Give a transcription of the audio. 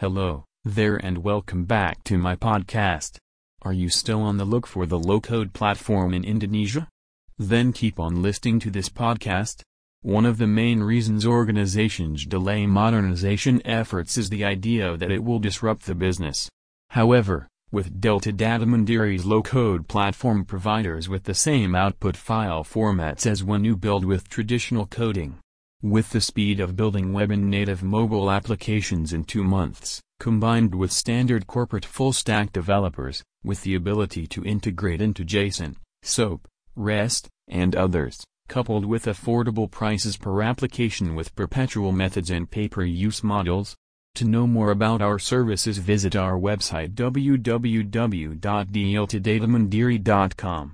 Hello, there and welcome back to my podcast. Are you still on the look for the low-code platform in Indonesia? Then keep on listening to this podcast. One of the main reasons organizations delay modernization efforts is the idea that it will disrupt the business. However, with Delta Data Mandiri's low-code platform providers with the same output file formats as when you build with traditional coding. With the speed of building web and native mobile applications in two months, combined with standard corporate full-stack developers, with the ability to integrate into JSON, SOAP, REST, and others, coupled with affordable prices per application with perpetual methods and pay-per-use models. To know more about our services visit our website www.deltadatamandiri.com.